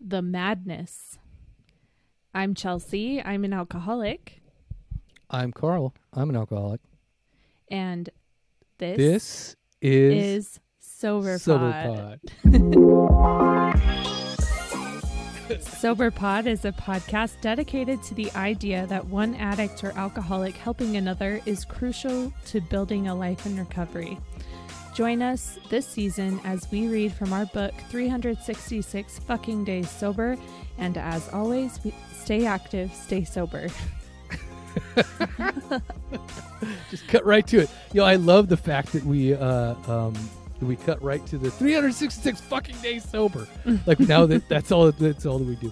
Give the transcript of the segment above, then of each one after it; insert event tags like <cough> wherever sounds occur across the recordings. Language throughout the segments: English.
the madness. I'm Chelsea. I'm an alcoholic. I'm Carl. I'm an alcoholic. And this, This is, is Sober, Sober Pod. Pod. <laughs> Sober Pod is a podcast dedicated to the idea that one addict or alcoholic helping another is crucial to building a life in recovery. Join us this season as we read from our book 366 Fucking Days Sober. And as always, stay active, stay sober. <laughs> Just cut right to it. Yo, I love the fact that we uh, um, we cut right to the 366 fucking days sober. <laughs> like now that that's all that's all that we do.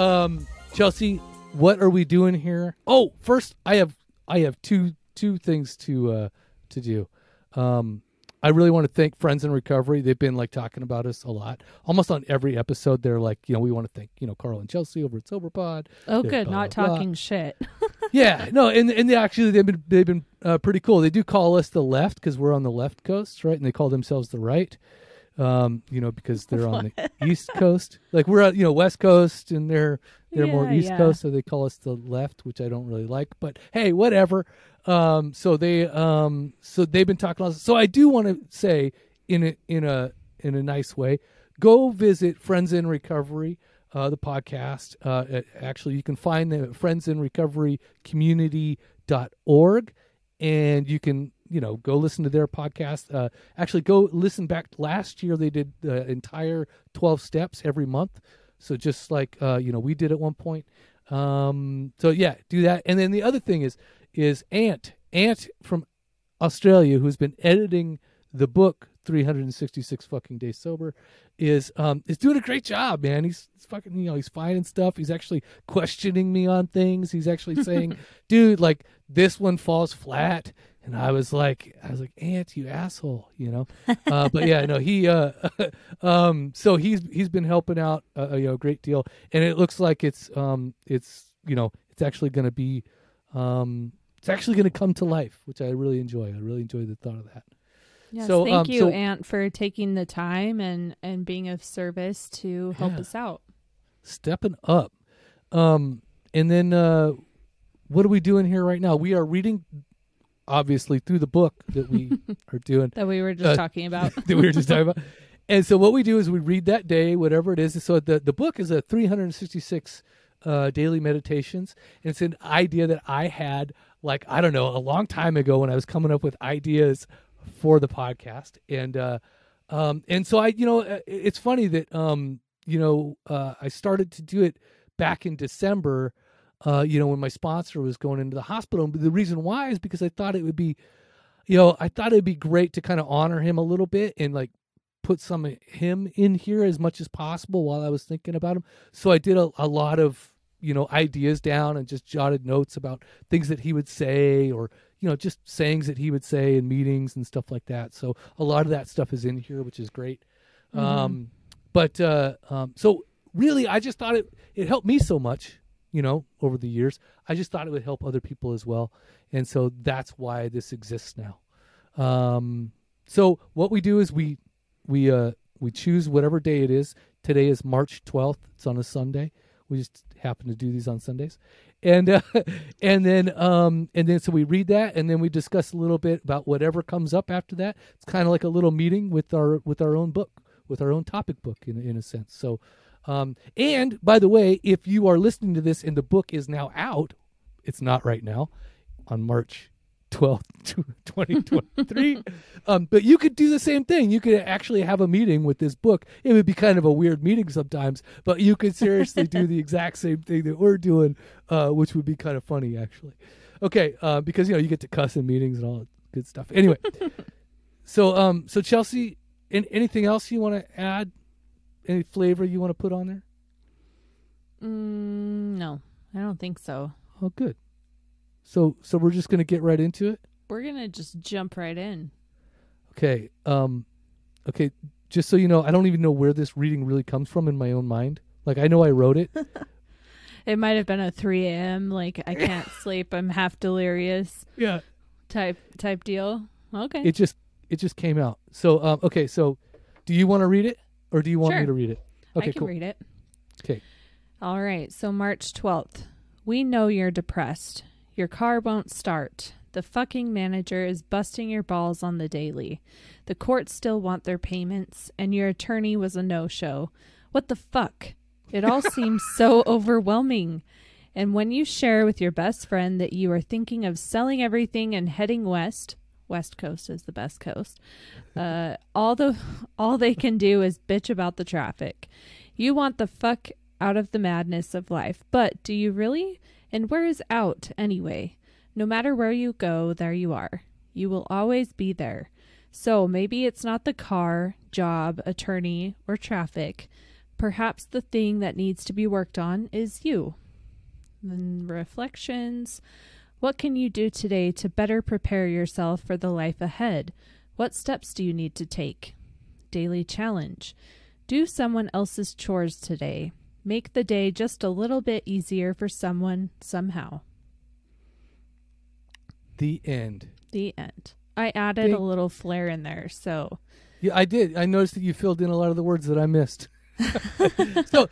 Um, Chelsea, what are we doing here? Oh, first I have I have two two things to uh, to do. Um, I really want to thank Friends in Recovery. They've been like talking about us a lot. Almost on every episode, they're like, you know, we want to thank you know Carl and Chelsea over at SoberPod. Oh, They're good. blah, Not blah, blah. talking shit. <laughs> yeah, no, and and they actually they've been they've been uh, pretty cool. They do call us the left because we're on the left coast, right? And they call themselves the right, um, you know, because they're on the <laughs> east coast. Like we're uh, you know west coast, and they're they're more east yeah. coast, so they call us the left, which I don't really like. But hey, whatever. Um, so they um so they've been talking. About, so I do want to say in a in a in a nice way, go visit Friends in Recovery uh, the podcast. Uh, it- actually, you can find them at Friends in Recovery Community.org, and you can, you know, go listen to their podcast. Uh, actually, go listen back last year. They did the entire 12 steps every month. So just like, uh, you know, we did at one point. Um, so yeah, do that. And then the other thing is, is Ant, Ant from Australia, who's been editing the book 366 fucking days sober is um is doing a great job man he's, he's fucking you know he's finding stuff he's actually questioning me on things he's actually saying <laughs> dude like this one falls flat and i was like i was like Ant, you asshole you know uh but yeah no he uh <laughs> um so he's he's been helping out uh, you know a great deal and it looks like it's um it's you know it's actually going to be um it's actually going to come to life which i really enjoy i really enjoy the thought of that Yes, So, thank um, you, so- Ant, for taking the time and and being of service to help Yeah. us out. stepping up. Um, and then uh, what are we doing here right now? We are reading, obviously, through the book that we <laughs> are doing That we were just Uh, talking about. <laughs> that we were just talking about. <laughs> And so what we do is we read that day, whatever it is. So the the book is a 366 uh, daily meditations. And it's an idea that I had, like I don't know, a long time ago when I was coming up with ideas for the podcast. And uh, um, and so I, you know, uh, it's funny that um, you know, uh, I started to do it back in December. Uh, you know, when my sponsor was going into the hospital. And the reason why is because I thought it would be, you know, I thought it'd be great to kind of honor him a little bit and like put some of him in here as much as possible while I was thinking about him. So I did a, a lot of, you know, ideas down and just jotted notes about things that he would say or, you know, just sayings that he would say in meetings and stuff like that. So a lot of that stuff is in here, which is great. Um, but, uh, um, so really, I just thought it, it helped me so much, you know, over the years. I just thought it would help other people as well. And so that's why this exists now. Um, so what we do is we we uh we choose whatever day it is. Today is March 12th. It's on a Sunday. We just happen to do these on Sundays. And uh, <laughs> and then um and then so we read that and then we discuss a little bit about whatever comes up after that. It's kind of like a little meeting with our with our own book, with our own topic book in in a sense. So um and by the way, if you are listening to this and the book is now out, it's not right now on March 12th, <laughs> 2023. <laughs> um, but you could do the same thing. You could actually have a meeting with this book. It would be kind of a weird meeting sometimes, but you could seriously do the <laughs> exact same thing that we're doing, uh, which would be kind of funny, actually. Okay, uh, because you know you get to cuss in meetings and all that good stuff. Anyway, so um, so Chelsea, an anything else you want to add? Any flavor you want to put on there? Mm, no, I don't think so. Oh, good. So so we're just gonna get right into it. We're gonna just jump right in. Okay. Um okay, just so you know, I don't even know where this reading really comes from in my own mind. Like I know I wrote it. <laughs> It might have been a 3 a.m. like I <laughs> can't sleep, I'm half delirious yeah. type type deal. Okay. It just it just came out. So um okay, so do you want to read it or do you want me to read it? Okay, I can cool. read it. Okay. All right. So March 12th. We know you're depressed. Your car won't start. The fucking manager is busting your balls on the daily. The courts still want their payments, and your attorney was a no show. What the fuck? It all <laughs> seems so overwhelming. And when you share with your best friend that you are thinking of selling everything and heading west, West Coast is the best coast. Uh, all the all they can do is bitch about the traffic. You want the fuck out of the madness of life, but do you really? And where is out anyway? No matter where you go, there you are. You will always be there. So maybe it's not the car, job, attorney, or traffic. Perhaps the thing that needs to be worked on is you. Reflections. What can you do today to better prepare yourself for the life ahead? What steps do you need to take? Daily challenge. Do someone else's chores today. Make the day just a little bit easier for someone somehow. The end. The end. I added a little flair in there, so Yeah, I did. I noticed that you filled in a lot of the words that I missed. So,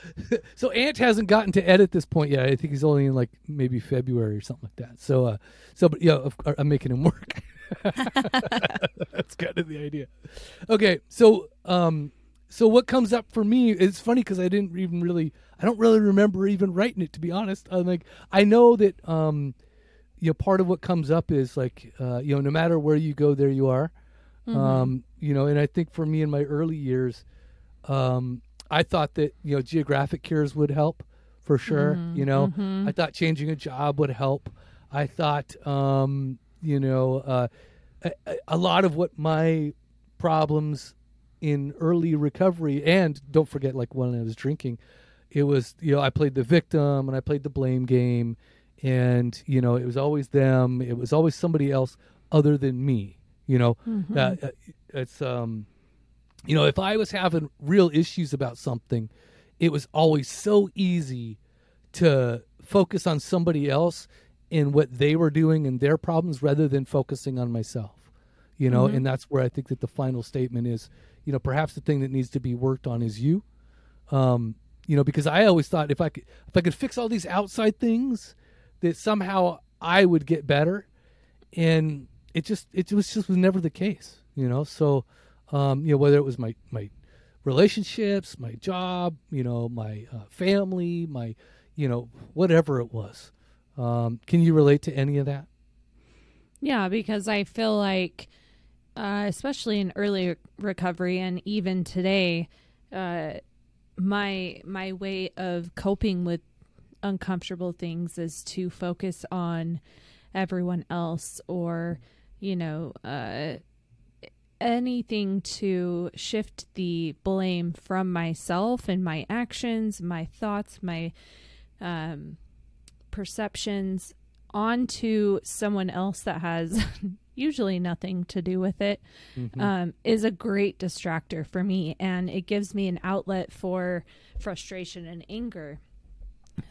so Ant hasn't gotten to edit this point yet. I think he's only in like maybe February or something like that. So, uh, so, but yeah, course, I'm making him work. <laughs> That's kind of the idea. Okay, so, um, so what comes up for me? It's funny because I didn't even really, I don't really remember even writing it to be honest. I'm like, I know that, um, you know, part of what comes up is like, uh, you know, no matter where you go, there you are. Um, you know, and I think for me in my early years, um, I thought that you know geographic cures would help for sure. You know, I thought changing a job would help. I thought, um, you know, uh, a, a- lot of what my problems in early recovery, and don't forget, like when I was drinking, it was you know I played the victim and I played the blame game, and you know it was always them. It was always somebody else other than me. You know, uh, uh, it's um, you know, if I was having real issues about something, it was always so easy to focus on somebody else and what they were doing and their problems rather than focusing on myself. You know, and that's where I think that the final statement is, you know, perhaps the thing that needs to be worked on is you. Um, you know, because I always thought if I could if I could fix all these outside things, that somehow I would get better. And it just it was just was never the case, you know. So um, you know, whether it was my my relationships, my job, you know, my uh, family, my you know, whatever it was. Um, can you relate to any of that? Yeah, because I feel like, uh, especially in early recovery and even today, uh, my my way of coping with uncomfortable things is to focus on everyone else or you know uh, anything to shift the blame from myself and my actions, my thoughts, my um, perceptions onto someone else that has <laughs> usually nothing to do with it um, is a great distractor for me. And it gives me an outlet for frustration and anger.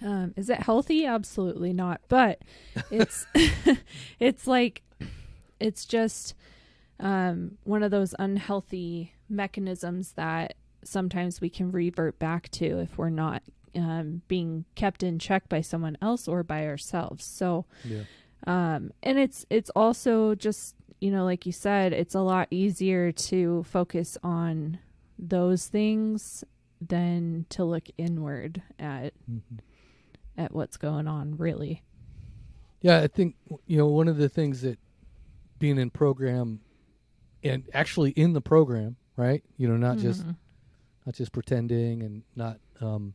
Um, is it healthy? Absolutely not. But it's <laughs> it's like it's just um, one of those unhealthy mechanisms that sometimes we can revert back to if we're not um, being kept in check by someone else or by ourselves. So, Yeah. um, and it's it's also just you know, like you said, it's a lot easier to focus on those things than to look inward at at what's going on. Really, Yeah, I think you know one of the things that being in program and actually in the program, right? You know, not just not just pretending and not um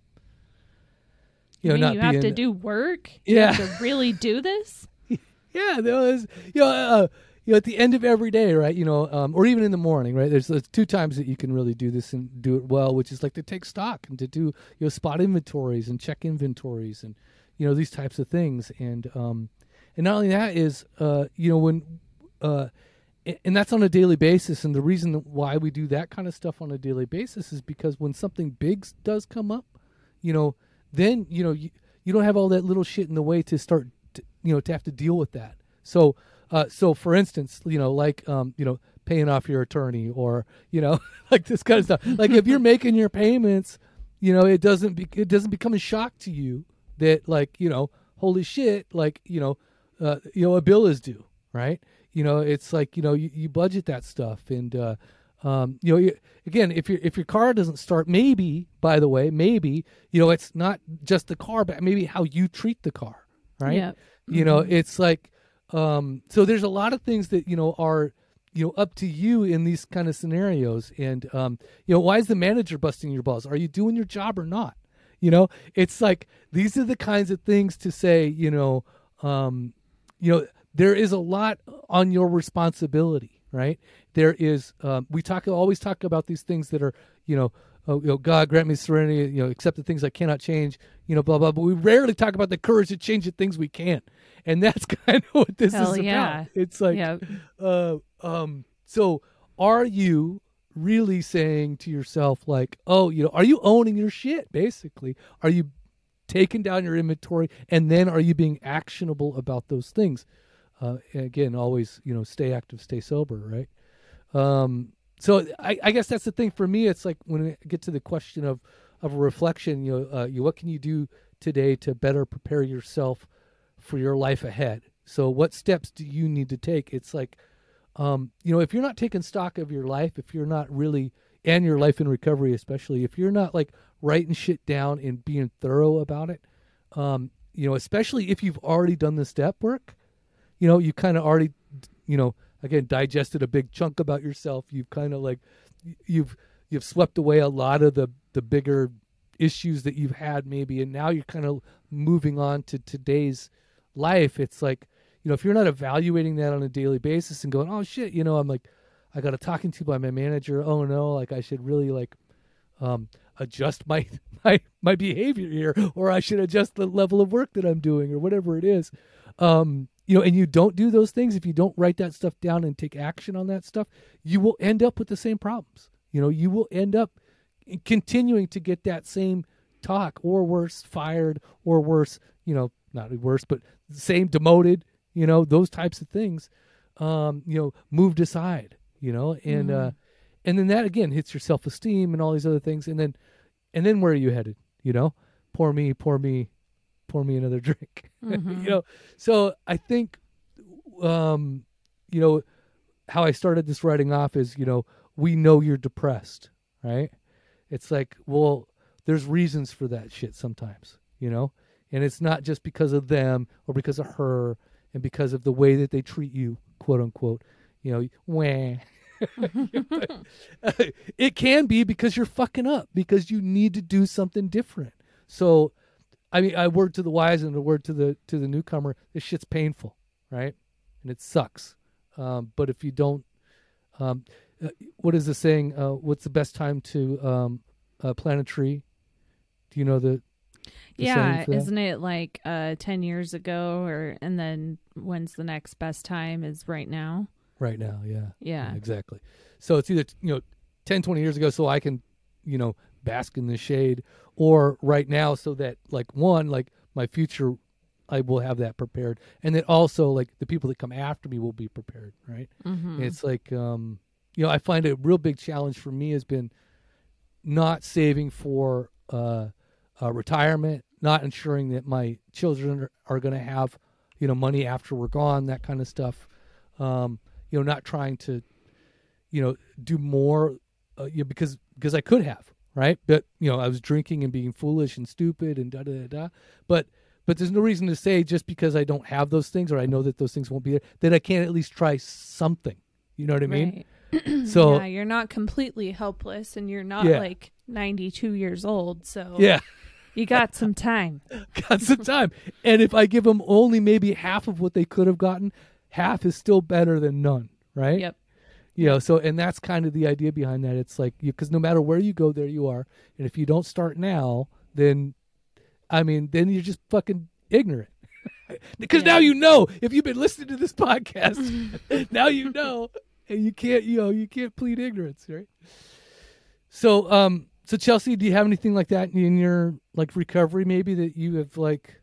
you know I mean, not you have to do work. <laughs> Yeah. to really do this. <laughs> yeah there was you know uh, you know at the end of every day right you know um, or even in the morning right there's, there's two times that you can really do this and do it well which is like to take stock and to do you know spot inventories and check inventories and you know these types of things and um and not only that is uh you know when uh and that's on a daily basis and the reason why we do that kind of stuff on a daily basis is because when something big does come up you know then you know you, you don't have all that little shit in the way to start to, you know to have to deal with that so uh so for instance you know like um you know paying off your attorney or you know <laughs> like this kind of stuff like if you're <laughs> making your payments you know, it doesn't be, it doesn't become a shock to you that like you know, holy shit, like you know, uh, you know, a bill is due, right? You know, it's like you know, you, you budget that stuff, and uh, um, you know, you, again, if your if your car doesn't start, maybe by the way, maybe you know, it's not just the car, but maybe how you treat the car, right? Yep. You know, it's like um, so. There's a lot of things that you know are you know up to you in these kind of scenarios, and um, you know, why is the manager busting your balls? Are you doing your job or not? You know, it's like these are the kinds of things to say. You know, um, you know, there is a lot on your responsibility, right? There is. Um, we talk always talk about these things that are, you know, oh, you know, God grant me serenity, you know, accept the things I cannot change, you know, blah blah. But we rarely talk about the courage to change the things we can, and that's <laughs> kind of what this Hell is yeah. about. It's like, Yep. uh, um, so are you really saying to yourself like, oh, you know, are you owning your shit? Basically, are you taking down your inventory, and then are you being actionable about those things? Uh, again, always, you know, stay active, stay sober, right? Um, so I, I guess that's the thing for me. It's like when I get to the question of of a reflection, you know, uh, you what can you do today to better prepare yourself for your life ahead? So what steps do you need to take? It's like, um, you know, if you're not taking stock of your life, if you're not really and your life in recovery, especially if you're not like writing shit down and being thorough about it, um, you know, especially if you've already done the step work, you know, you kind of already, you know, again, digested a big chunk about yourself. You've kind of like, you've you've swept away a lot of the the bigger issues that you've had maybe, and now you're kind of moving on to today's life. It's like, you know, if you're not evaluating that on a daily basis and going, oh shit, you know, I'm like, I got a talking to by my manager. Oh no, like I should really like um, adjust my <laughs> my my behavior here, or I should adjust the level of work that I'm doing, or whatever it is. Um, you know, and you don't do those things if you don't write that stuff down and take action on that stuff, you will end up with the same problems. You know, you will end up continuing to get that same talk, or worse, fired, or worse. You know, not worse, but same demoted. You know, those types of things. Um, you know, moved aside. You know, and uh, and then that again hits your self esteem and all these other things, and then and then where are you headed? You know, pour me, pour me, pour me another <laughs> drink. you know, so I think, um, you know, how I started this writing off is, you know, we know you're depressed, right? It's like, well, there's reasons for that shit sometimes, you know, and it's not just because of them or because of her and because of the way that they treat you, quote unquote. You know, wah. <laughs> <laughs> it can be because you're fucking up because you need to do something different. So, I mean, I word to the wise and a word to the to the newcomer. This shit's painful, right? And it sucks. Um, but if you don't, um, uh, what is the saying? Uh, what's the best time to um, uh, plant a tree? Do you know the? the yeah, saying for that? isn't it like uh 10 years ago or and then when's the next best time is right now? Right now. Yeah. Yeah. exactly. So it's either you know 10, 20 years ago, so I can you know bask in the shade, or right now, so that like one like my future. I will have that prepared, and then also like the people that come after me will be prepared, right? Mhm. It's like, um, you know, I find a real big challenge for me has been not saving for uh, uh, retirement, not ensuring that my children are, are going to have, you know, money after we're gone, that kind of stuff. Um, you know, not trying to, you know, do more, uh, you know, because because I could have, right? But you know, I was drinking and being foolish and stupid and da da da da. But but there's no reason to say just because I don't have those things or I know that those things won't be there that I can't at least try something. You know what I mean? Right. <clears throat> So yeah, you're not completely helpless and you're not Yeah. like 92 years old, so yeah. you got some time. <laughs> got some time. And if I give them only maybe half of what they could have gotten, half is still better than none, right? Yep. You know, so and that's kind of the idea behind that. It's like because no matter where you go, there you are. And if you don't start now, then I mean, then you're just fucking ignorant. <laughs> because Yeah. now you know if you've been listening to this podcast, <laughs> now you know, and you can't, you know, you can't plead ignorance, right? So, um, so Chelsea, do you have anything like that in your like recovery? Maybe that you have like,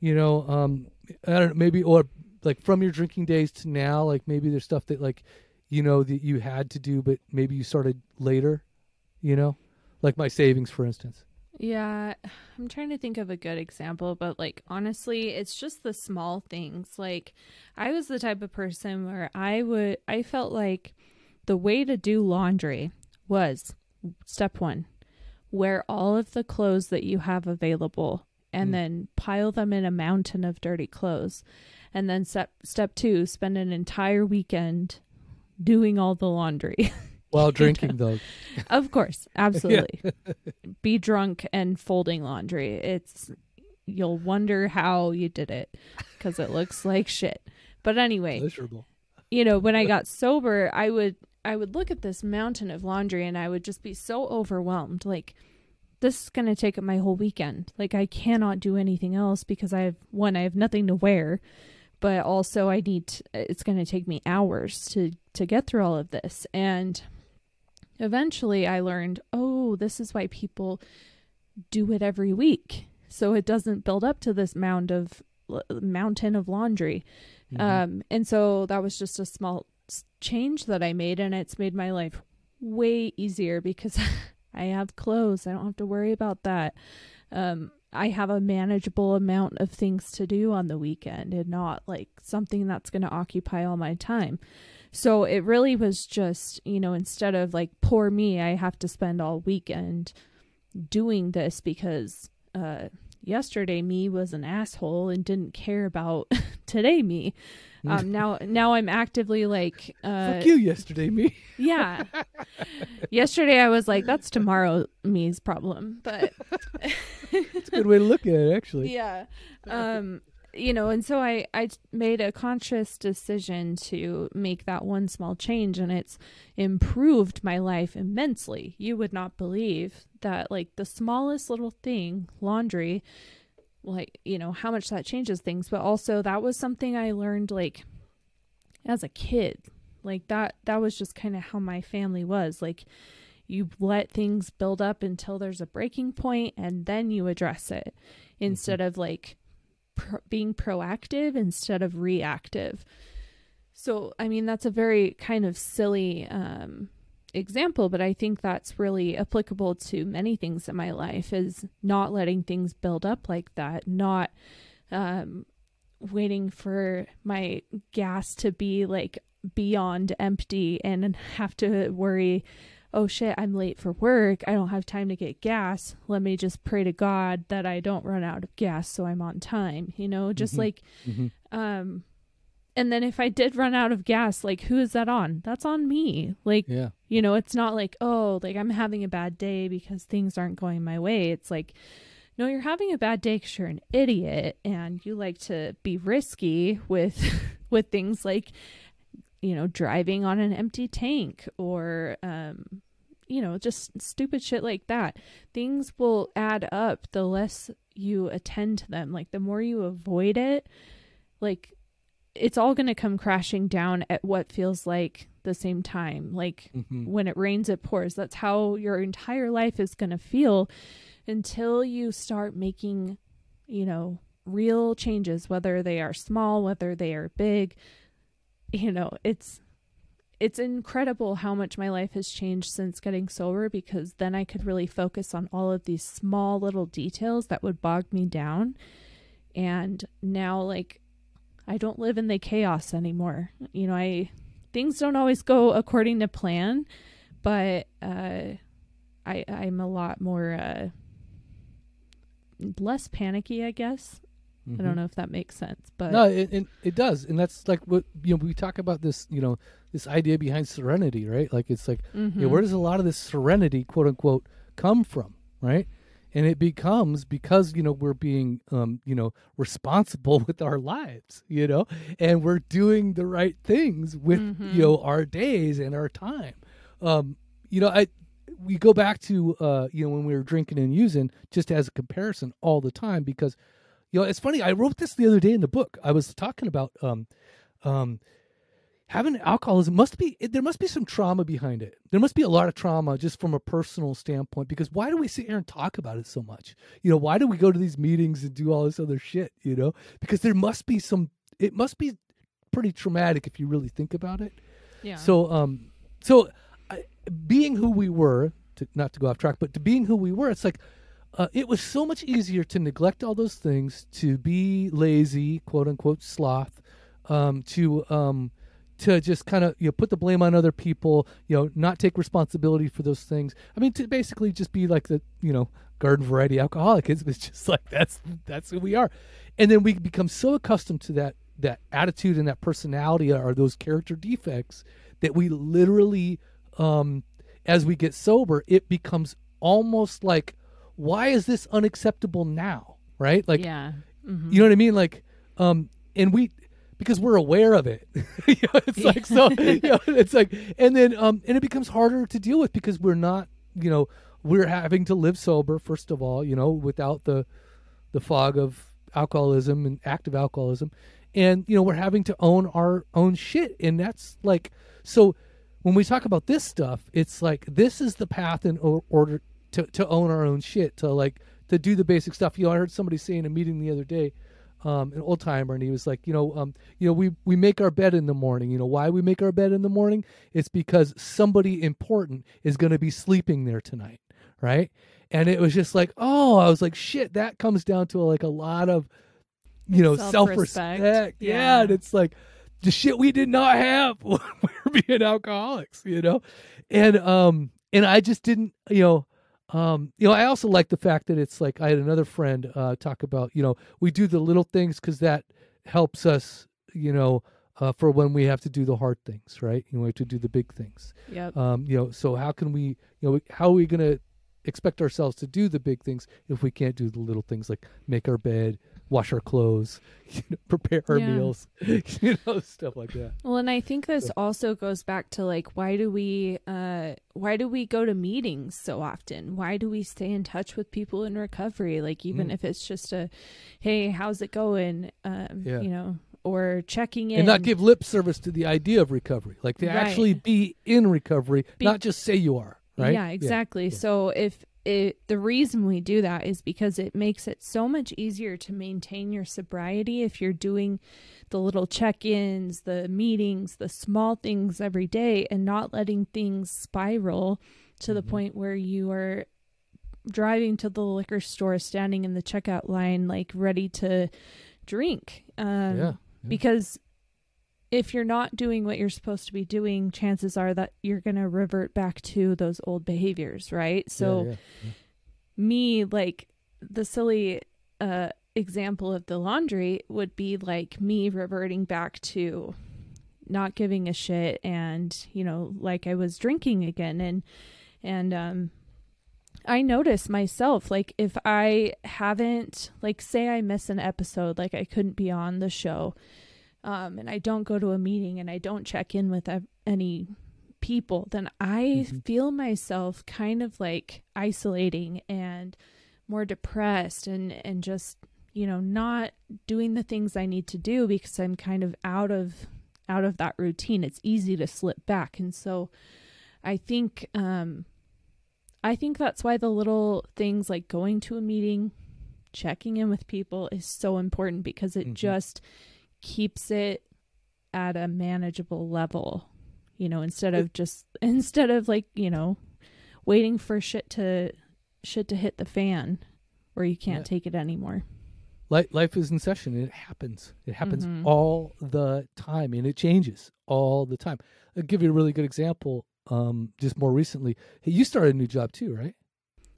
you know, um, I don't know, maybe or like from your drinking days to now, like maybe there's stuff that like, you know, that you had to do, but maybe you started later, you know, like my savings, for instance. Yeah, I'm trying to think of a good example, but like honestly, it's just the small things. Like I was the type of person where I would I felt like the way to do laundry was step 1, wear all of the clothes that you have available and Mm. then pile them in a mountain of dirty clothes. And then step step 2, spend an entire weekend doing all the laundry. <laughs> While drinking, though. Of course, <laughs> absolutely. Be drunk and folding laundry. It's you'll wonder how you did it because it looks like shit. But anyway, Miserable. you know, when I <laughs> got sober, I would I would look at this mountain of laundry and I would just be so overwhelmed. Like this is going to take up my whole weekend. Like I cannot do anything else because I have one I have nothing to wear, but also I need to, it's going to take me hours to to get through all of this. And eventually I learned, "Oh, this is why people do it every week." So it doesn't build up to this mound of mountain of laundry. Mhm. Um, and so that was just a small change that I made, and it's made my life way easier because <laughs> I have clothes. I don't have to worry about that. Um, I have a manageable amount of things to do on the weekend and not like something that's going to occupy all my time. So it really was just, you know, instead of like poor me, I have to spend all weekend doing this because uh yesterday me was an asshole and didn't care about <laughs> today me. Um now now I'm actively like uh Fuck you yesterday, me. <laughs> yeah. yesterday I was like that's tomorrow me's problem, but <laughs> It's a good way to look at it, actually. yeah um you know and so i i made a conscious decision to make that one small change and it's improved my life immensely you would not believe that like the smallest little thing laundry like you know how much that changes things. But also that was something i learned like as a kid. Like that that was just kind of how my family was. Like you let things build up until there's a breaking point and then you address it instead of like pro- being proactive instead of reactive. So i mean that's a very kind of silly um example but i think that's really applicable to many things in my life is not letting things build up like that not um waiting for my gas to be like beyond empty and <laughs> have to worry oh shit i'm late for work i don't have time to get gas let me just pray to god that i don't run out of gas so i'm on time you know just Mhm. like Mhm. um and then if i did run out of gas like who is that on? That's on me. Like Yeah. you know it's not like oh like i'm having a bad day because things aren't going my way. It's like no you're having a bad day because you're an idiot and you like to be risky with <laughs> with things like you know driving on an empty tank or um you know just stupid shit like that. Things will add up the less you attend to them. Like the more you avoid it like it's all going to come crashing down at what feels like the same time. Like Mhm. when it rains it pours. That's how your entire life is going to feel until you start making you know real changes whether they are small whether they are big. You know it's it's incredible how much my life has changed since getting sober because then I could really focus on all of these small little details that would bog me down. And now like I don't live in the chaos anymore. You know, I things don't always go according to plan, but uh I I'm a lot more uh less panicky, I guess. I Mhm. don't know if that makes sense, but No, it, it it does, and that's like what you know. We talk about this, you know, this idea behind serenity, right? Like it's like, Mhm. yeah, where does a lot of this serenity, quote unquote, come from, right? And it becomes because you know we're being, um, you know, responsible <laughs> with our lives, you know, and we're doing the right things with Mhm. you know our days and our time. Um, you know, I we go back to uh, you know when we were drinking and using just as a comparison all the time because you know it's funny i wrote this the other day in the book i was talking about um um having alcoholism must be there must be some trauma behind it. There must be a lot of trauma just from a personal standpoint because why do we sit here and talk about it so much? You know why do we go to these meetings and do all this other shit you know? Because there must be some it must be pretty traumatic if you really think about it. Yeah. so, um, so I, being who we were, to, not to go off track, but to being who we were, it's like uh, it was so much easier to neglect all those things, to be lazy, quote unquote sloth, um, to um, to just kind of you know put the blame on other people, you know, not take responsibility for those things. I mean, to basically just be like the you know garden variety alcoholic. <laughs> It's, it's just like that's that's who we are, and then we become so accustomed to that that attitude and that personality or those character defects that we literally, um, as we get sober, it becomes almost like why is this unacceptable now? Right? Like, yeah. Mm-hmm. you know what I mean? Like, um, and we, because we're aware of it. <laughs> you know, it's Yeah. like, so, <laughs> you know, it's like, and then, um, and it becomes harder to deal with because we're not, you know, we're having to live sober, first of all, you know, without the, the fog of alcoholism and active alcoholism. And, you know, we're having to own our own shit. And that's like, so when we talk about this stuff, it's like, this is the path in order to, to own our own shit, to like, to do the basic stuff. You know, I heard somebody say in a meeting the other day, um, an old timer, and he was like, you know, um, you know, we we make our bed in the morning. You know, why we make our bed in the morning? It's because somebody important is going to be sleeping there tonight, right? And it was just like, oh, I was like, shit. That comes down to like a lot of, you know, self Self-respect. respect. Yeah. Yeah. and it's like the shit we did not have <laughs> when we were being alcoholics, you know, and um, and I just didn't, you know. Um, you know, I also like the fact that it's like I had another friend uh, talk about, you know, we do the little things because that helps us, you know, uh, for when we have to do the hard things, right? You know, we have to do the big things. Yep. Um, you know, so how can we, you know, how are we going to expect ourselves to do the big things if we can't do the little things like make our bed, wash our clothes, <laughs> you know, prepare our Yeah. meals, <laughs> you know, stuff like that. Well, and I think this So- also goes back to like why do we uh why do we go to meetings so often? Why do we stay in touch with people in recovery? Like even Mm. if it's just a hey, how's it going? Um, Yeah. you know, or checking in And not give lip service to the idea of recovery, like to Right. actually be in recovery, Be- not just say you are, right? Yeah, exactly. yeah. So if it the reason we do that is because it makes it so much easier to maintain your sobriety if you're doing the little check-ins, the meetings, the small things every day and not letting things spiral to the Mhm. point where you are driving to the liquor store standing in the checkout line like ready to drink. Um yeah. because if you're not doing what you're supposed to be doing, chances are that you're going to revert back to those old behaviors, right? So, yeah, yeah. me, like the silly uh, example of the laundry would be like me reverting back to not giving a shit and, you know, like I was drinking again. And, and, um, I notice myself, like, if I haven't, like, say I miss an episode, like I couldn't be on the show, um, and I don't go to a meeting and I don't check in with any people, then I Mhm. feel myself kind of like isolating and more depressed and, and just, you know, not doing the things I need to do because I'm kind of out of out of that routine. It's easy to slip back. And so I think um I think that's why the little things like going to a meeting, checking in with people is so important because it Mhm. just keeps it at a manageable level. You know, instead of just <laughs> instead of like, you know, waiting for shit to shit to hit the fan where you can't Yeah. take it anymore. Life, life is in session and it happens. It happens Mhm. all the time and it changes all the time. I'll give you a really good example. Um, just more recently, hey, you started a new job too, right?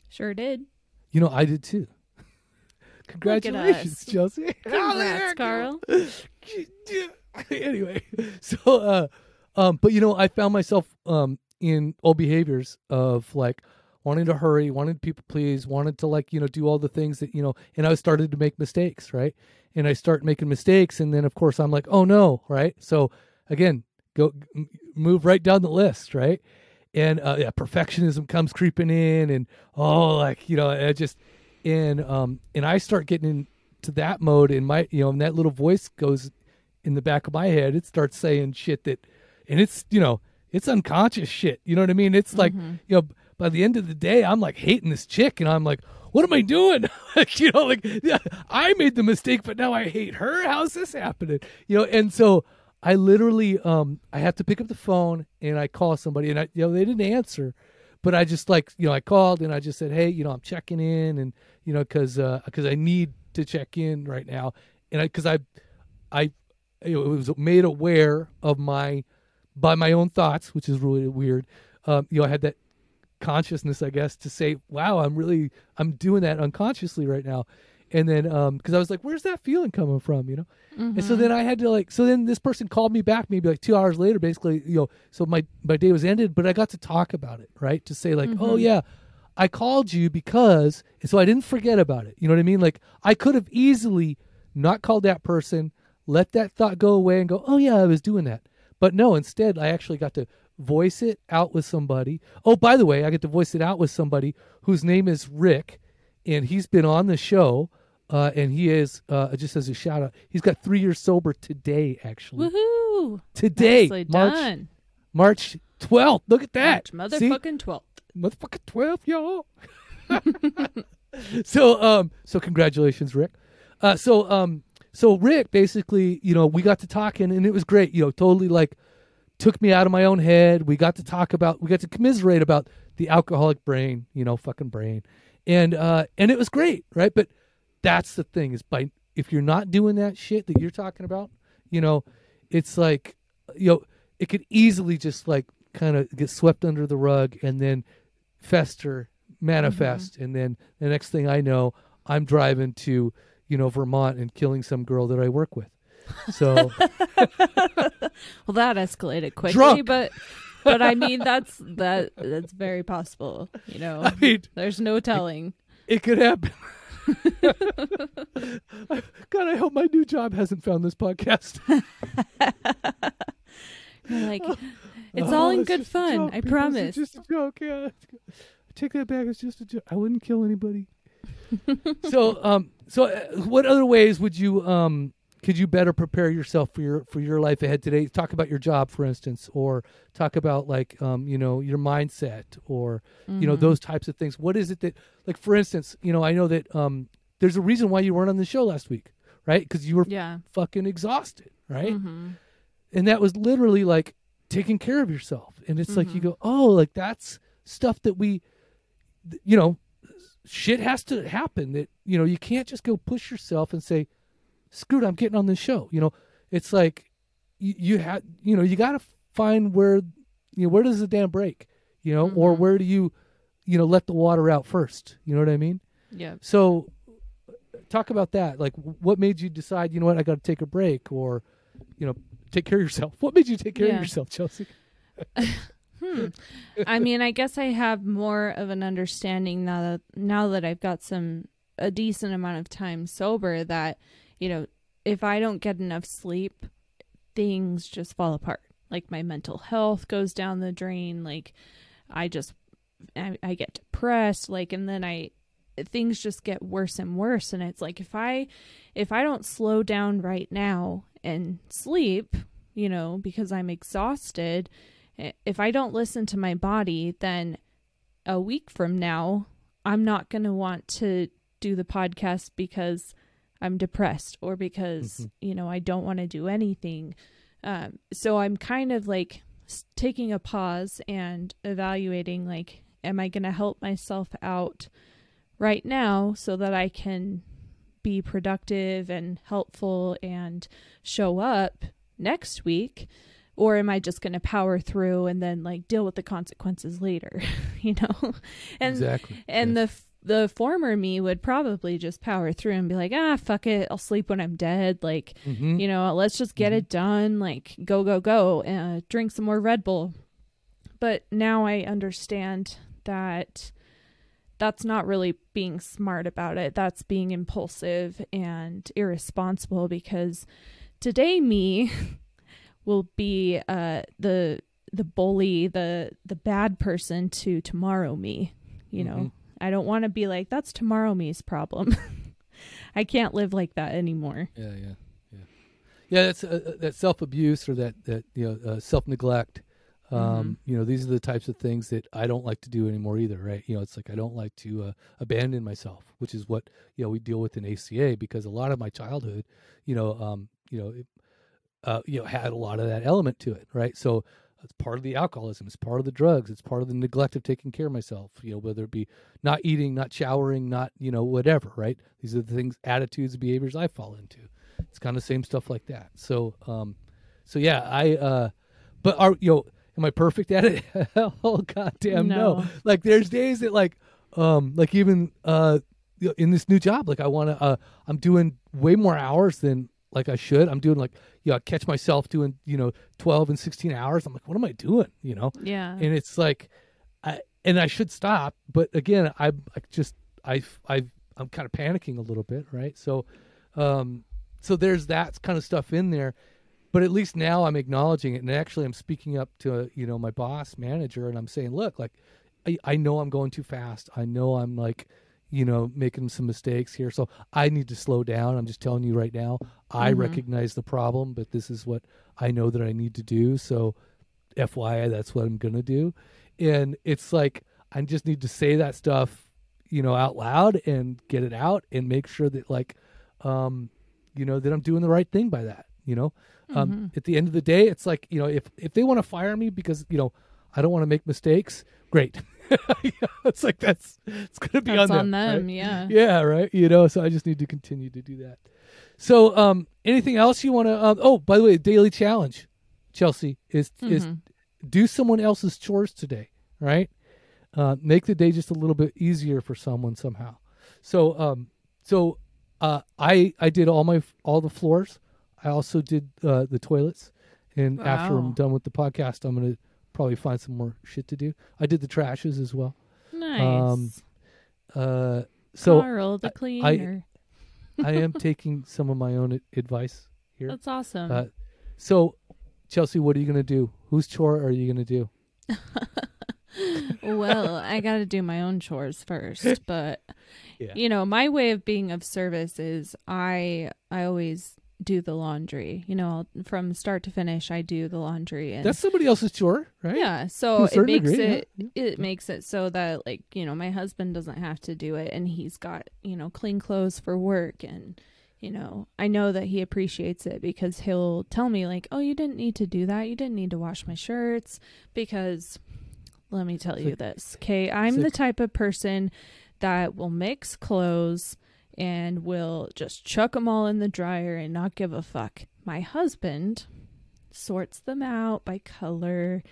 Sure did. You know, I did too. Congratulations. Chelsea. <laughs> Congrats, Carl. <laughs> anyway, so uh, um, but you know, I found myself um in old behaviors of like wanting to hurry, wanting to people please, wanted to like you know do all the things that you know, and I started to make mistakes, right? And I start making mistakes, and then of course I'm like, oh no, right? So again, go m- move right down the list, right? And uh, yeah, perfectionism comes creeping in, and oh, like you know, I just and um and I start getting into that mode, and my you know, and that little voice goes in the back of my head. It starts saying shit that, and it's you know, it's unconscious shit. You know what I mean? It's like Mhm. you know, by the end of the day, I'm like hating this chick, and I'm like, what am I doing? <laughs> like, you know, like I made the mistake, but now I hate her. How's this happening? You know, and so I literally, um, I have to pick up the phone and I call somebody, and I, you know, they didn't answer, but I just like you know I called and I just said, hey, you know I'm checking in and you know because because I need to check in right now and I because I I you know, it was made aware of my by my own thoughts, which is really weird. Um, you know, I had that consciousness, I guess, to say, "Wow, I'm really I'm doing that unconsciously right now." And then um because I was like, "Where's that feeling coming from?" You know. Mm-hmm. And so then I had to like so then this person called me back maybe like 2 hours later basically, you know, so my my day was ended, but I got to talk about it, right? To say like, "Oh Mhm. yeah, I called you because and so I didn't forget about it." You know what I mean? Like I could have easily not called that person, let that thought go away and go, "Oh yeah, I was doing that." But no, instead I actually got to voice it out with somebody. Oh, by the way, I get to voice it out with somebody whose name is Rick and he's been on the show uh, and he is uh, just as a shout out. He's got three years sober today. Actually, Woohoo! today, Nicely March done. March twelfth. Look at that, March motherfucking twelfth. motherfucking twelfth, y'all. <laughs> so, um, so congratulations, Rick. Uh, so, um, so Rick basically, you know, we got to talking and it was great. You know, totally like took me out of my own head. We got to talk about, we got to commiserate about the alcoholic brain, you know, fucking brain, and uh, and it was great, right? But that's the thing is by if you're not doing that shit that you're talking about, you know, it's like, you know, it could easily just like kind of get swept under the rug and then fester, manifest, mm-hmm. and then the next thing I know, I'm driving to, you know, Vermont and killing some girl that I work with. So <laughs> Well, that escalated quickly, Drunk. but but I mean that's that that's very possible. You <laughs> know, I mean, there's no telling. it could happen. <laughs> God, I hope my new job hasn't found this podcast. <laughs> You're like, <laughs> it's Oh, all in it's good fun. I promise. It's just a joke. Yeah, take that back. It's just a joke. I wouldn't kill anybody. so, um, so uh, what other ways would you, um, could you better prepare yourself for your for your life ahead today? Talk about your job, for instance, or talk about like, um, you know, your mindset, or you know, Mhm. those types of things. What is it that, like, for instance, you know, I know that um, there's a reason why you weren't on the show last week, right? Because you were yeah. fucking exhausted, right? hmm and that was literally like taking care of yourself and it's like you Mhm. go oh like that's stuff that we you know shit has to happen that you know you can't just go push yourself and say screw it i'm getting on this show you know it's like you, you had you know you got to find where you know where does the dam break you know or Mhm. where do you you know let the water out first you know what i mean Yeah. so talk about that like what made you decide you know what i got to take a break or you know take care of yourself <laughs> what made you take care Yeah. of yourself chelsea <laughs> <laughs> Hmm. I mean, I guess I have more of an understanding now that now that I've got some a decent amount of time sober that, you know, if I don't get enough sleep, things just fall apart. Like my mental health goes down the drain, like I just I, I get depressed, like and then I things just get worse and worse. And it's like if I if I don't slow down right now and sleep, you know, because I'm exhausted, eh, if I don't listen to my body, then a week from now, I'm not going to want to do the podcast because I'm depressed or because, Mhm. you know, I don't want to do anything. Um, so I'm kind of like taking a pause and evaluating like, am I going to help myself out right now so that I can be productive and helpful and show up next week? or am I just going to power through and then like deal with the consequences later, <laughs> you know? And exactly and Yes. the the former me would probably just power through and be like, "Ah, fuck it. I'll sleep when I'm dead." Like, Mhm. you know, let's just get Mhm. it done, like go go go, uh, drink some more Red Bull. But now I understand that that's not really being smart about it. That's being impulsive and irresponsible because today me <laughs> will be uh the the bully, the the bad person to tomorrow me, you know. I don't want to be like that's tomorrow me's problem. <laughs> I can't live like that anymore. yeah yeah yeah yeah that's uh, uh, that self-abuse or that that you know uh, self-neglect um Mhm. you know these are the types of things that i don't like to do anymore either right you know it's like i don't like to uh, abandon myself which is what you know we deal with in aca because a lot of my childhood you know um you know it, uh you know had a lot of that element to it right so it's part of the alcoholism. It's part of the drugs. It's part of the neglect of taking care of myself. You know, whether it be not eating, not showering, not you know whatever. Right? These are the things, attitudes, behaviors I fall into. It's kind of the same stuff like that. So, um, so yeah, I. uh But are you know? Am I perfect at it? <laughs> oh goddamn no. No. Like there's days that like, um, like even uh in this new job, like I want to, uh, I'm doing way more hours than like I should. I'm doing like, you know, I catch myself doing, you know, 12 and 16 hours. I'm like, what am I doing? You know? Yeah. And it's like, I, and I should stop. But again, I, I just, I, I, I'm kind of panicking a little bit. Right. So, um, so there's that kind of stuff in there. But at least now I'm acknowledging it. And actually I'm speaking up to, you know, my boss manager and I'm saying, look, like, I, I know I'm going too fast. I know I'm like, you know, making some mistakes here. So I need to slow down. I'm just telling you right now. I Mhm. recognize the problem, but this is what I know that I need to do. So FYI, that's what I'm going to do. And it's like, I just need to say that stuff, you know, out loud and get it out and make sure that, like, um, you know, that I'm doing the right thing by that, you know? Um, Mhm. at the end of the day, it's like, you know, if, if they want to fire me because, you know, I don't want to make mistakes, great. <laughs> <laughs> it's like, that's, it's to be That's on on them. them. right? Yeah. yeah right you know so i just need to continue to do that so um anything else you want to um, oh by the way daily challenge chelsea is is Mhm. do someone else's chores today right uh make the day just a little bit easier for someone somehow so um so uh i i did all my all the floors i also did uh the toilets and after i'm done with the podcast i'm gonna probably find some more shit to do i did the trashes as well Nice. Um, uh so Carl, the I- cleaner. I am <laughs> taking some of my own advice here. That's awesome. Uh, so, Chelsea, what are you going to do? Whose chore are you going to do? <laughs> well, I got to do my own chores first, <laughs> but Yeah. you know, my way of being of service is I I always do the laundry. You know, from start to finish, I do the laundry, and That's somebody else's chore, right? yeah. So it makes degree, it yeah. it makes it so that like you know my husband doesn't have to do it, and he's got you know clean clothes for work, and you know I know that he appreciates it because he'll tell me like, oh, you didn't need to do that, you didn't need to wash my shirts because let me tell It's you like- this, okay, I'm the like- type of person that will mix clothes and will just chuck them all in the dryer and not give a fuck. My husband sorts them out by color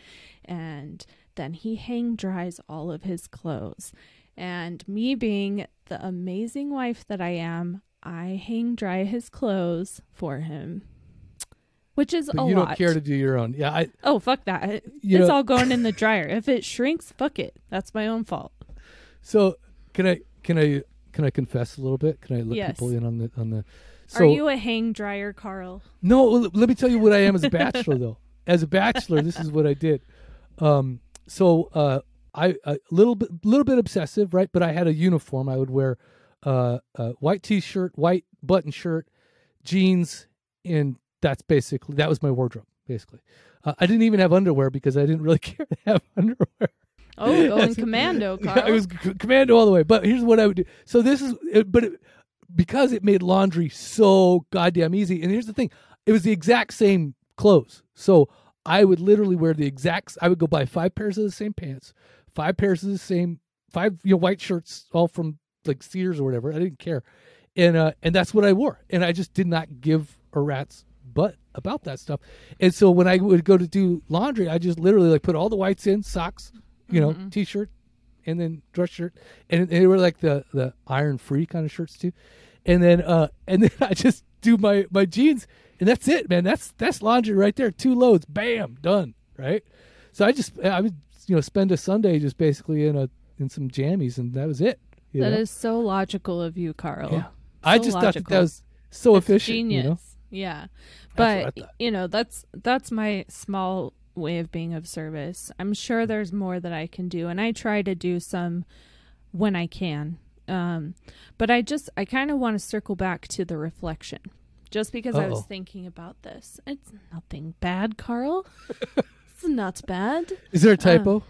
and then he hang dries all of his clothes. And me being the amazing wife that I am, I hang dry his clothes for him. Which is But a you lot. don't care to do your own. Yeah, I. oh, fuck that. It's know- all going in the dryer. If it shrinks, fuck it. That's my own fault. So, can I can I can I confess a little bit? Can I let Yes. people in on the on the? So Are you a hang dryer, Carl? no. Let me tell you what I am as a bachelor, though. As a bachelor, this is what I did. Um. So, uh, I a little bit little bit obsessive, right? But I had a uniform. I would wear uh, a white t-shirt, white button shirt, jeans, and that's basically that was my wardrobe. Basically, uh, I didn't even have underwear because I didn't really <laughs> care to have underwear. Oh, going commando, <laughs> Carl. I was c- commando all the way. But here's what I would do. So this is, it, but it, because it made laundry so goddamn easy. And here's the thing: it was the exact same clothes. So I would literally wear the exact. I would go buy five pairs of the same pants, five pairs of the same, five you know white shirts, all from like Sears or whatever. I didn't care, and uh, and that's what I wore. And I just did not give a rat's butt about that stuff. And so when I would go to do laundry, I just literally like put all the whites in, socks, you know, Mhm. t-shirt, and then dress shirt, and they were like the the iron free kind of shirts too. And then uh <laughs> and then I just do my my jeans, and that's it, man. That's that's laundry right there. Two loads, bam, done. Right. So I just I would you know spend a Sunday just basically in a in some jammies, and that was it. That know? is so logical of you, Carl. Yeah. I so just thought that, that was so It's efficient. Genius. You know? Yeah. That's I But you know, that's that's my small way of being of service. I'm sure there's more that I can do and I try to do some when I can. Um but I just I kind of want to circle back to the reflection. Just because I was thinking about this. It's nothing bad, Carl. <laughs> it's not bad. Is there a typo?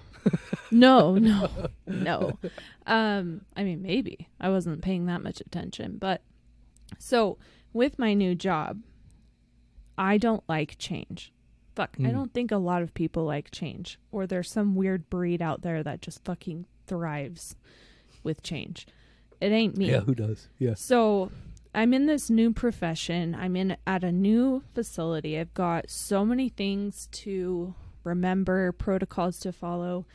No, no, <laughs> no. Um, I mean, maybe I wasn't paying that much attention, but so with my new job, I don't like change. Fuck, I Mm. don't think a lot of people like change, or there's some weird breed out there that just fucking thrives with change. It ain't me. Yeah, who does? Yeah. So I'm in this new profession. I'm in at a new facility. I've got so many things to remember, protocols to follow.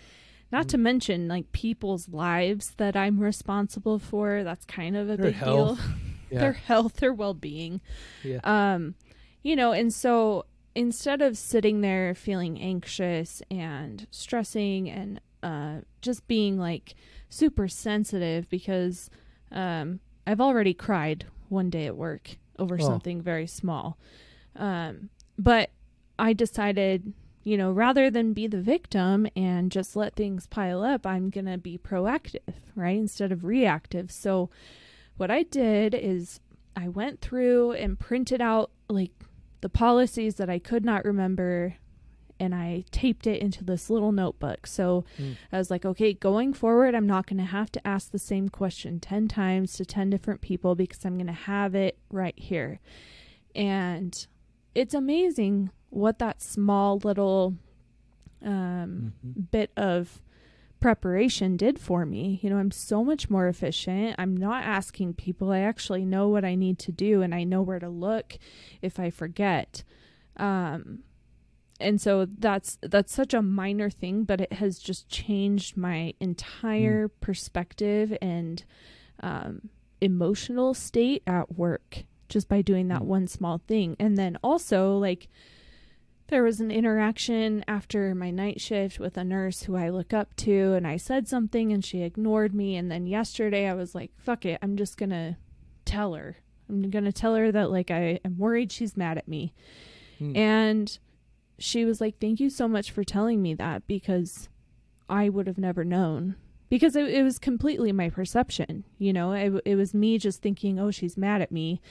Not Mm. to mention like people's lives that I'm responsible for. That's kind of a Their big health. deal. <laughs> Yeah. Their health, their well-being. yeah. Um, you know, and so instead of sitting there feeling anxious and stressing and uh, just being like super sensitive because um, I've already cried one day at work over Oh. something very small. Um, but I decided, you know, rather than be the victim and just let things pile up, I'm going to be proactive, right? Instead of reactive. So what I did is I went through and printed out like the policies that I could not remember and I taped it into this little notebook. So Mm. I was like, okay, going forward, I'm not going to have to ask the same question 10 times to 10 different people because I'm going to have it right here. And it's amazing what that small little um, Mhm. bit of preparation did for me. You know, I'm so much more efficient. I'm not asking people. I actually know what I need to do and I know where to look if I forget. Um and so that's that's such a minor thing, but it has just changed my entire perspective and um emotional state at work just by doing that Mm. one small thing. And then also like there was an interaction after my night shift with a nurse who I look up to, and I said something and she ignored me. And then yesterday I was like, fuck it, I'm just gonna tell her. I'm gonna tell her that, like, I am worried she's mad at me. Mm. And she was like, thank you so much for telling me that because I would have never known. Because it, it was completely my perception, you know, it, it was me just thinking, oh, she's mad at me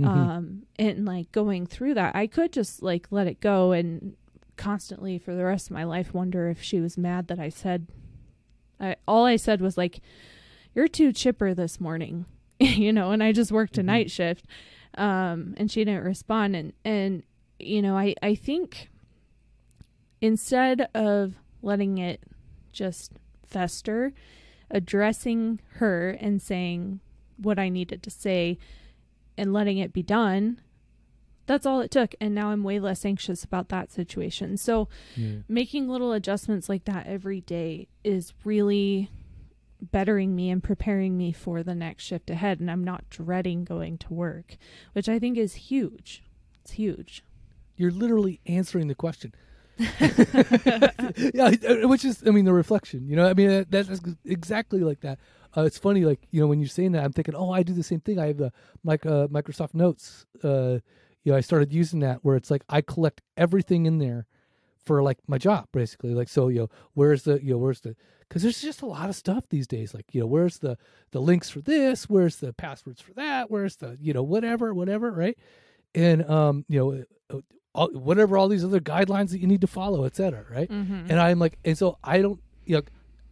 Mhm. um and like going through that i could just like let it go and constantly for the rest of my life wonder if she was mad that i said I, all i said was like you're too chipper this morning <laughs> you know and i just worked a Mhm. night shift um and she didn't respond and and you know i i think instead of letting it just fester addressing her and saying what i needed to say and letting it be done that's all it took and now i'm way less anxious about that situation so Yeah. making little adjustments like that every day is really bettering me and preparing me for the next shift ahead and i'm not dreading going to work which i think is huge it's huge You're literally answering the question. <laughs> <laughs> yeah, which is, I mean, the reflection. You know, I mean, that, that's exactly like that. Uh, it's funny, like you know, when you're saying that, I'm thinking, oh, I do the same thing. I have the mic, uh, Microsoft Notes. Uh, you know, I started using that where it's like I collect everything in there for like my job, basically. Like, so you know, where's the, you know, where's the, because there's just a lot of stuff these days. Like, you know, where's the the links for this? Where's the passwords for that? Where's the, you know, whatever, whatever, right? And um, you know, uh, all, whatever all these other guidelines that you need to follow, et cetera, right? mm-hmm. And I'm like, and so I don't, you know,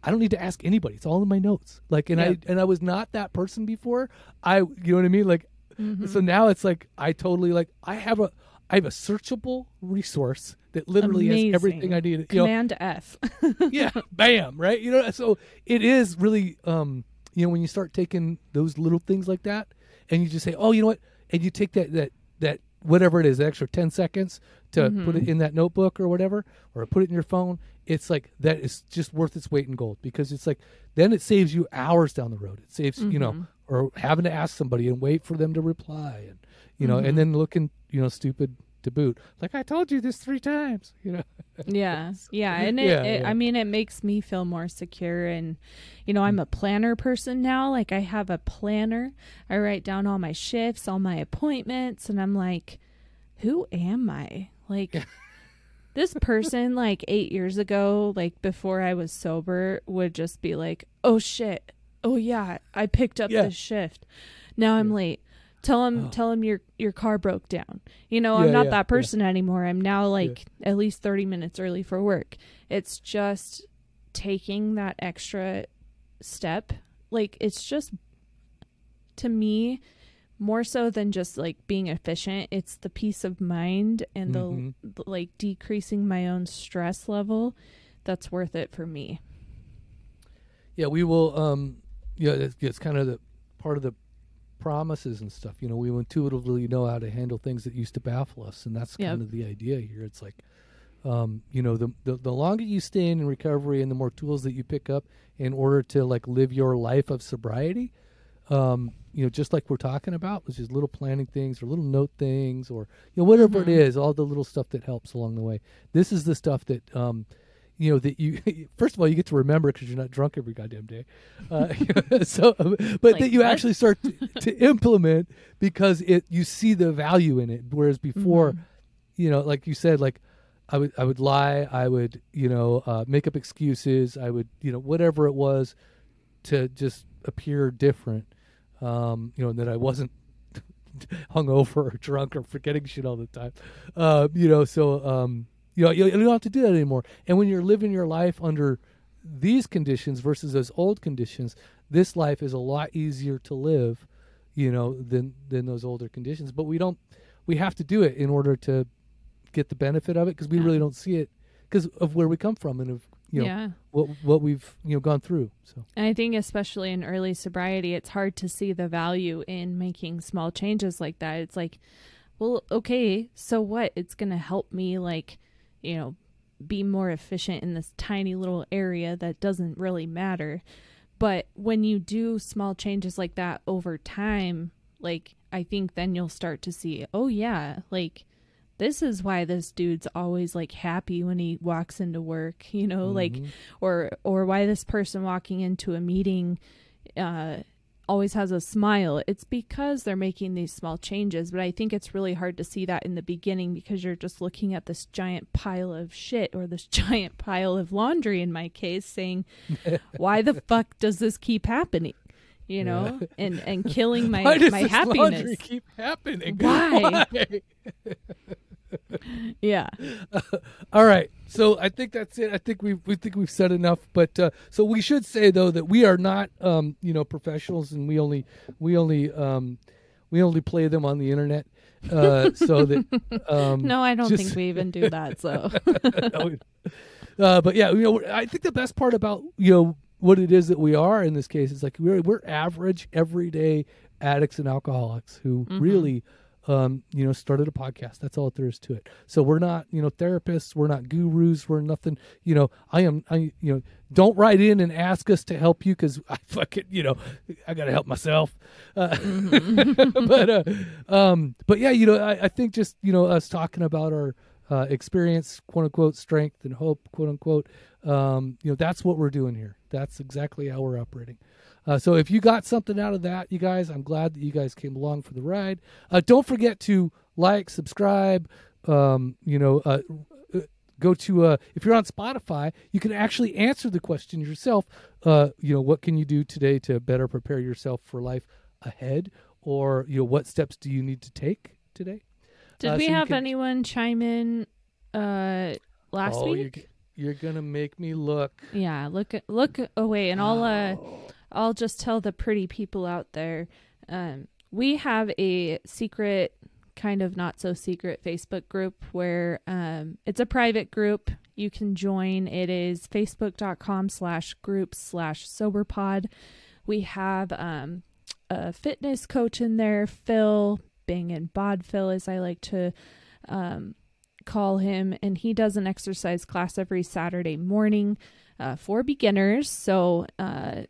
I don't need to ask anybody. It's all in my notes. Like, and Yeah. I and I was not that person before. I, you know what I mean? Like, Mm-hmm. so now it's like I totally like I have a I have a searchable resource that literally has everything I need. You know, command f <laughs> yeah, bam, right? You know, so it is really, um, you know, when you start taking those little things like that, and you just say, oh, you know what, and you take that that whatever it is, extra ten seconds to put it mm-hmm. in that notebook or whatever, or put it in your phone. It's like that is just worth its weight in gold because it's like then it saves you hours down the road. It saves you know, mm-hmm. or having to ask somebody and wait for them to reply, and you know, and mm-hmm. then looking you know stupid to boot. Like I told you this three times, <laughs> you know. yeah <laughs> yeah and it, Yeah, it yeah. i mean it makes me feel more secure and you know i'm a planner person now like i have a planner i write down all my shifts all my appointments and i'm like who am i like <laughs> this person like eight years ago like before i was sober would just be like oh shit oh yeah i picked up Yeah. this shift now i'm Yeah. late tell him Oh. tell him your your car broke down you know Yeah, i'm not yeah, that yeah. person anymore i'm now like at least 30 minutes early for work it's just taking that extra step like it's just to me more so than just like being efficient it's the peace of mind and the, Mhm. the like decreasing my own stress level that's worth it for me Yeah, we will. Um, yeah, it's, it's kind of the part of the promises and stuff. You know, we intuitively know how to handle things that used to baffle us, and that's Yep. kind of the idea here. It's like, um, you know, the, the the longer you stay in recovery, and the more tools that you pick up in order to like live your life of sobriety. Um, you know, just like we're talking about, which is little planning things or little note things or you know whatever it Mhm. is, all the little stuff that helps along the way. This is the stuff that um, you know that you <laughs> first of all you get to remember because you're not drunk every goddamn day uh, <laughs> so but Like that you what? actually start to, to <laughs> implement because it you see the value in it whereas before Mhm. you know like you said like i would i would lie i would you know uh, make up excuses i would you know whatever it was to just appear different um you know and that i wasn't hungover or drunk or forgetting shit all the time uh you know so um you know you, you don't have to do that anymore and when you're living your life under these conditions versus those old conditions this life is a lot easier to live you know than than those older conditions but we don't we have to do it in order to get the benefit of it because we Yeah. really don't see it because of where we come from and of you know yeah what what we've you know gone through so And I think, especially in early sobriety, it's hard to see the value in making small changes like that. It's like, well, okay, so what? It's going to help me, like, you know, be more efficient in this tiny little area that doesn't really matter. But when you do small changes like that over time, like, I think then you'll start to see, oh, yeah, like, this is why this dude's always like happy when he walks into work, you know, like Mhm. or or why this person walking into a meeting uh always has a smile it's because they're making these small changes but i think it's really hard to see that in the beginning because you're just looking at this giant pile of shit or this <laughs> giant pile of laundry in my case saying <laughs> why the fuck does this keep happening? You know? And and killing <laughs> my Why does my this happiness. laundry keep happening? Why? Why? <laughs> yeah <laughs> All right, so I think that's it. I think we we think we've said enough. But uh, so we should say though that we are not, um, you know, professionals, and we only we only um, we only play them on the internet. Uh, <laughs> so that um, no i don't just- think we even do that so no, uh, but yeah, you know, I think the best part about you know what it is that we are in this case is like we're we're average, everyday addicts and alcoholics who Mhm. really, um, you know, started a podcast. That's all there is to it. So we're not you know therapists, we're not gurus, we're nothing. You know, I am. I you know, don't write in and ask us to help you because <laughs> I fucking you know I got to help myself. Uh, Mm-hmm. <laughs> but uh, um, but yeah, you know, I, I think just you know us talking about our uh, experience, quote unquote, strength and hope, quote unquote. Um, you know, that's what we're doing here. That's exactly how we're operating. Uh, so if you got something out of that, you guys, I'm glad that you guys came along for the ride. Uh, don't forget to like, subscribe. Um, you know, uh, go to uh, if you're on Spotify, you can actually answer the question yourself. Uh, you know, what can you do today to better prepare yourself for life ahead, or you know, what steps do you need to take today? Did Uh, we so have can- anyone chime in uh last oh, week? You're, you're gonna make me look. Yeah, look look away and I'll uh I'll just tell the pretty people out there. Um we have a secret kind of not so secret Facebook group where um it's a private group. You can join. It is facebook.com slash group slash soberpod. We have um a fitness coach in there, Phil, Bing and Bod Phil as I like to um call him and he does an exercise class every Saturday morning uh, for beginners. So uh,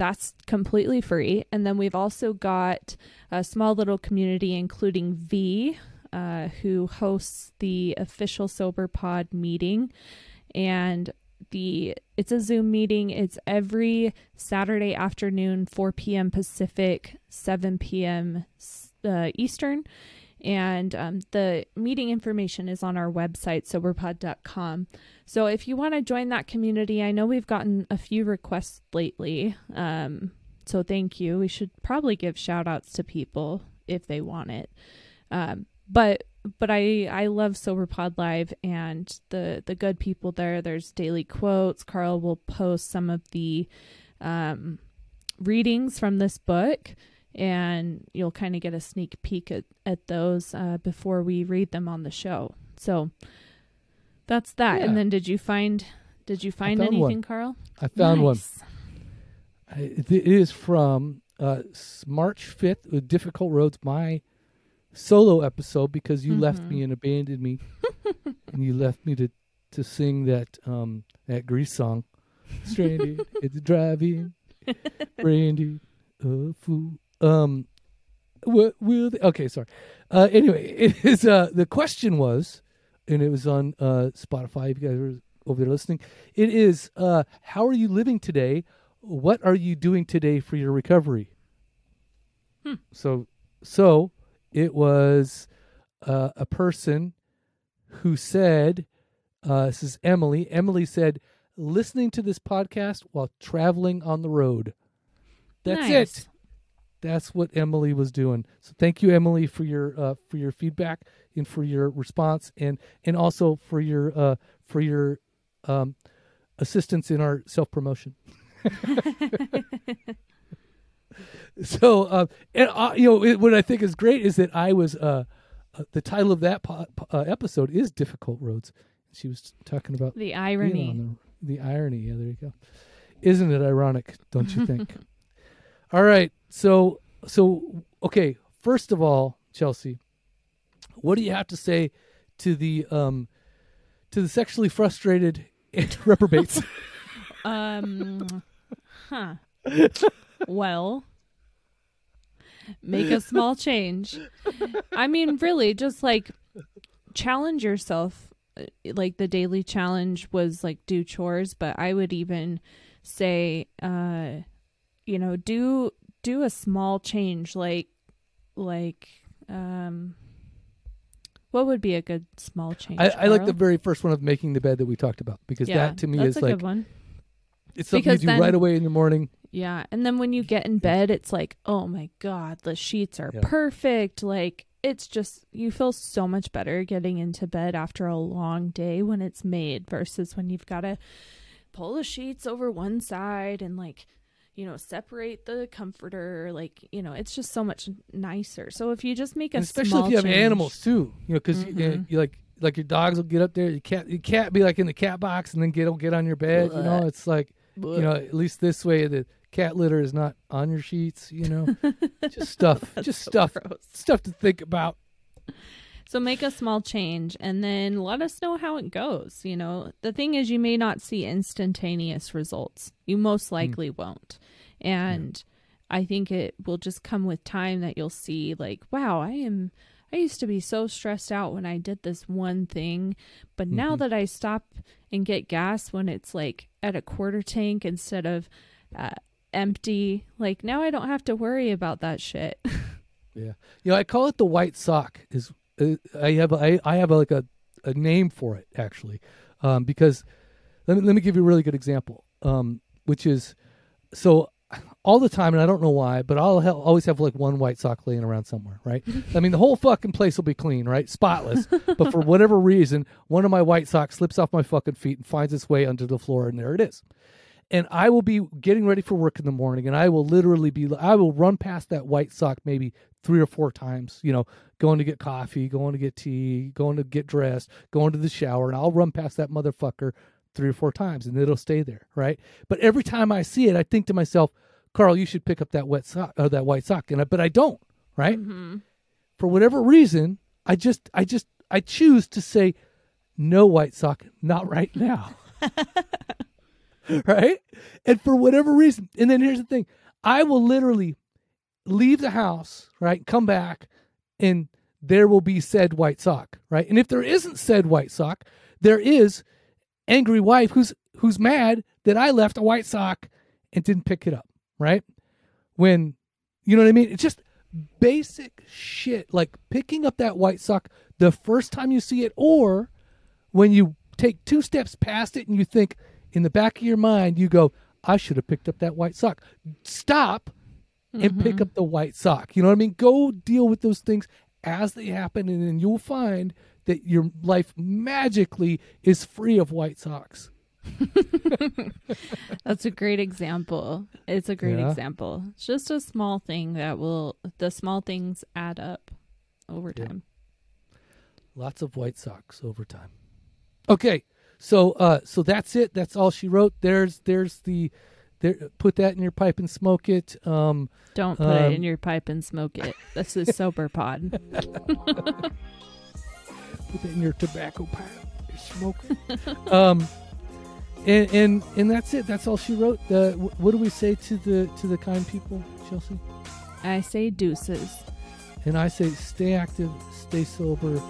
that's completely free. And then we've also got a small little community, including V, uh, who hosts the official Sober Pod meeting. And the it's a Zoom meeting. It's every Saturday afternoon, 4 p.m. Pacific, 7 p.m. Uh, Eastern. And um, the meeting information is on our website, soberpod.com. So if you want to join that community, I know we've gotten a few requests lately. Um, so thank you. We should probably give shout outs to people if they want it. Um, but but I I love SoberPod Live and the the good people there. There's daily quotes. Carl will post some of the um, readings from this book. And you'll kind of get a sneak peek at, at those uh, before we read them on the show. So that's that. Yeah. And then did you find did you find anything, one. Carl? I found one. Nice. I- It is from uh, March 5th with Difficult Roads, my solo episode, because you left Mhm. me and abandoned me. <laughs> and you left me to, to sing that um, that Grease song. Stranded <laughs> at the drive-in, <laughs> Brandy, a fool. Um, what will they? Okay, sorry. Uh, anyway, <laughs> it is. Uh, the question was, and it was on uh, Spotify. If you guys were over there listening, it is. Uh, how are you living today? What are you doing today for your recovery? Hmm. So, so it was uh, a person who said, uh, "This is Emily." Emily said, "Listening to this podcast while traveling on the road." That's Nice. it. That's what Emily was doing. So thank you, Emily, for your uh, for your feedback and for your response, and and also for your uh, for your um, assistance in our self promotion. <laughs> so, uh, and uh, you know, it, what I think is great is that I was uh, uh, the title of that po- uh, episode is "Difficult Roads." She was talking about The irony. the, the irony. Yeah, there you go. Isn't it ironic? Don't you think? <laughs> all right. So, so okay. First of all, Chelsea, what do you have to say to the um to the sexually frustrated <laughs> reprobates? <laughs> Um, huh. Well, make a small change. I mean, really, just like challenge yourself. Uh, Like the daily challenge was like do chores, but I would even say, uh, you know, do do a small change, like like um. What would be a good small change? I, I like the very first one of making the bed that we talked about because yeah, that to me that's is a like good one. it's something Because you do then- right away in the morning. Yeah. And then when you get in bed, it's like, oh my God, the sheets are Yeah. perfect. Like, it's just, you feel so much better getting into bed after a long day when it's made versus when you've got to pull the sheets over one side and, like, you know, separate the comforter. Like, you know, it's just so much nicer. So if you just make a And especially small if you have change- animals too, you know, because you, Mhm. you like like your dogs will get up there. You can't you can't be like in the cat box and then get get on your bed. You know, it's like you know at least this way the cat litter is not on your sheets. You know, <laughs> just stuff, just so stuff, gross. stuff to think about. So make a small change and then let us know how it goes. You know, the thing is, you may not see instantaneous results. You most likely won't. And I think it will just come with time that you'll see, like, wow, I am. I used to be so stressed out when I did this one thing, but now Mhm. that I stop and get gas when it's like at a quarter tank instead of uh, empty, like now I don't have to worry about that shit. <laughs> Yeah, you know, I call it the white sock. Is I have I I have like a, a name for it actually, um, because let me let me give you a really good example, um, which is so all the time, and I don't know why, but I'll always have like one white sock laying around somewhere, right? I mean, the whole fucking place will be clean, right, spotless, but for <laughs> whatever reason, one of my white socks slips off my fucking feet and finds its way under the floor, and there it is and I will be getting ready for work in the morning, and I will literally be I will run past that white sock maybe three or four times. You know, going to get coffee, going to get tea, going to get dressed, going to the shower, and I'll run past that motherfucker three or four times, and it'll stay there, right? But every time I see it, I think to myself, Carl, you should pick up that wet sock or that white sock, and I, but I don't, right? hmm For whatever reason, I just I just I choose to say no white sock, not right now. <laughs> <laughs> right? And for whatever reason, and then here's the thing I will literally leave the house, right? Come back, and there will be said white sock, right? And if there isn't said white sock, there is angry wife who's who's mad that I left a white sock and didn't pick it up, right? When you know what I mean? It's just basic shit like picking up that white sock the first time you see it or when you take two steps past it and you think in the back of your mind you go I should have picked up that white sock. Stop and pick mm-hmm. up the white sock. You know what I mean? Go deal with those things as they happen and then you'll find that your life magically is free of white socks. <laughs> That's a great example. It's a great Yeah. example. It's just a small thing that will, the small things add up over Yeah. time. Lots of White socks over time. Okay, so uh, so that's it. That's all she wrote. There's there's the there. Put that in your pipe and smoke it. Um, Don't put it Um, in your pipe and smoke it. This is Sober Pod. <laughs> put that in your tobacco pipe. You smoke it. <laughs> um, and and and that's it. That's all she wrote. Wh- what do we say to the to the kind people, Chelsea? I say deuces. And I say, stay active, stay sober,